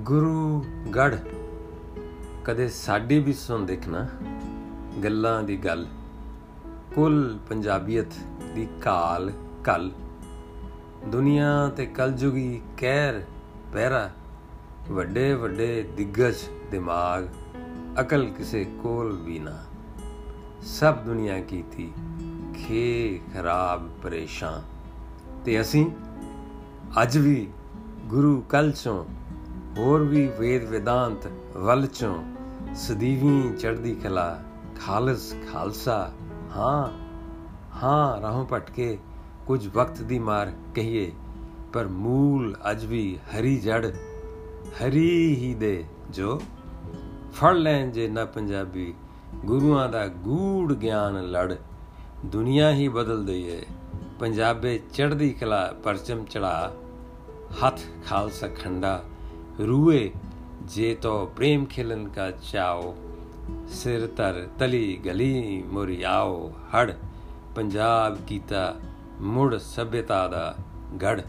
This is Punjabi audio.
ਗੁਰੂ ਗੜ ਕਦੇ ਸਾਡੀ ਵੀ ਸੁਣ ਦੇਖਣਾ ਗੱਲਾਂ ਦੀ ਗੱਲ। ਕੁੱਲ ਪੰਜਾਬੀਅਤ ਦੀ ਕਾਲ ਕਲ ਦੁਨੀਆ ਤੇ ਕਲਯੁਗੀ ਕਹਿਰ ਪਹਿਰਾ। ਵੱਡੇ ਵੱਡੇ ਦਿੱਗਜ ਦਿਮਾਗ, ਅਕਲ ਕਿਸੇ ਕੋਲ ਵੀ ਨਾ। ਸਭ ਦੁਨੀਆ ਕੀਤੀ ਖੇ ਖਰਾਬ ਪਰੇਸ਼ਾਨ। ਤੇ ਅਸੀਂ ਅੱਜ ਵੀ ਗੁਰੂ ਕਲ ਚੋਂ ਹੋਰ ਵੀ ਵੇਦ ਵਿਦਾਂਤ ਵੱਲ ਚੋਂ ਸਦੀਵੀ ਚੜਦੀ ਕਲਾ, ਖਾਲਸ ਖਾਲਸਾ। ਹਾਂ ਹਾਂ, ਰਾਹੋਂ ਭਟਕੇ ਕੁਝ ਵਕਤ ਦੀ ਮਾਰ ਕਹੀਏ, ਪਰ ਮੂਲ ਅੱਜ ਵੀ ਹਰੀ ਜੜ, ਹਰੀ ਹੀ ਦੇ ਜੋ। ਫੜ ਲੈਣ ਜੇ ਨਾ ਪੰਜਾਬੀ, ਗੁਰੂਆਂ ਦਾ ਗੂੜ ਗਿਆਨ ਲੜ। ਦੁਨੀਆ ਹੀ ਬਦਲ ਦਈਏ, ਪੰਜਾਬੇ ਚੜਦੀ ਕਲਾ ਪਰਚਮ ਚੜਾ ਹੱਥ ਖਾਲਸਾ ਖੰਡਾ ਰੂਏ, ਜੇ ਤੋ ਪ੍ਰੇਮ ਖਿਲਨ ਕਾ ਚਾਓ, ਸਿਰ ਤਰ ਤਲੀ ਗਲੀ ਮੁਰਿਆਓ, ਹੜ, ਪੰਜਾਬ ਕੀਤਾ ਮੁੜ ਸਭਿਅਤਾ ਦਾ ਗੜ।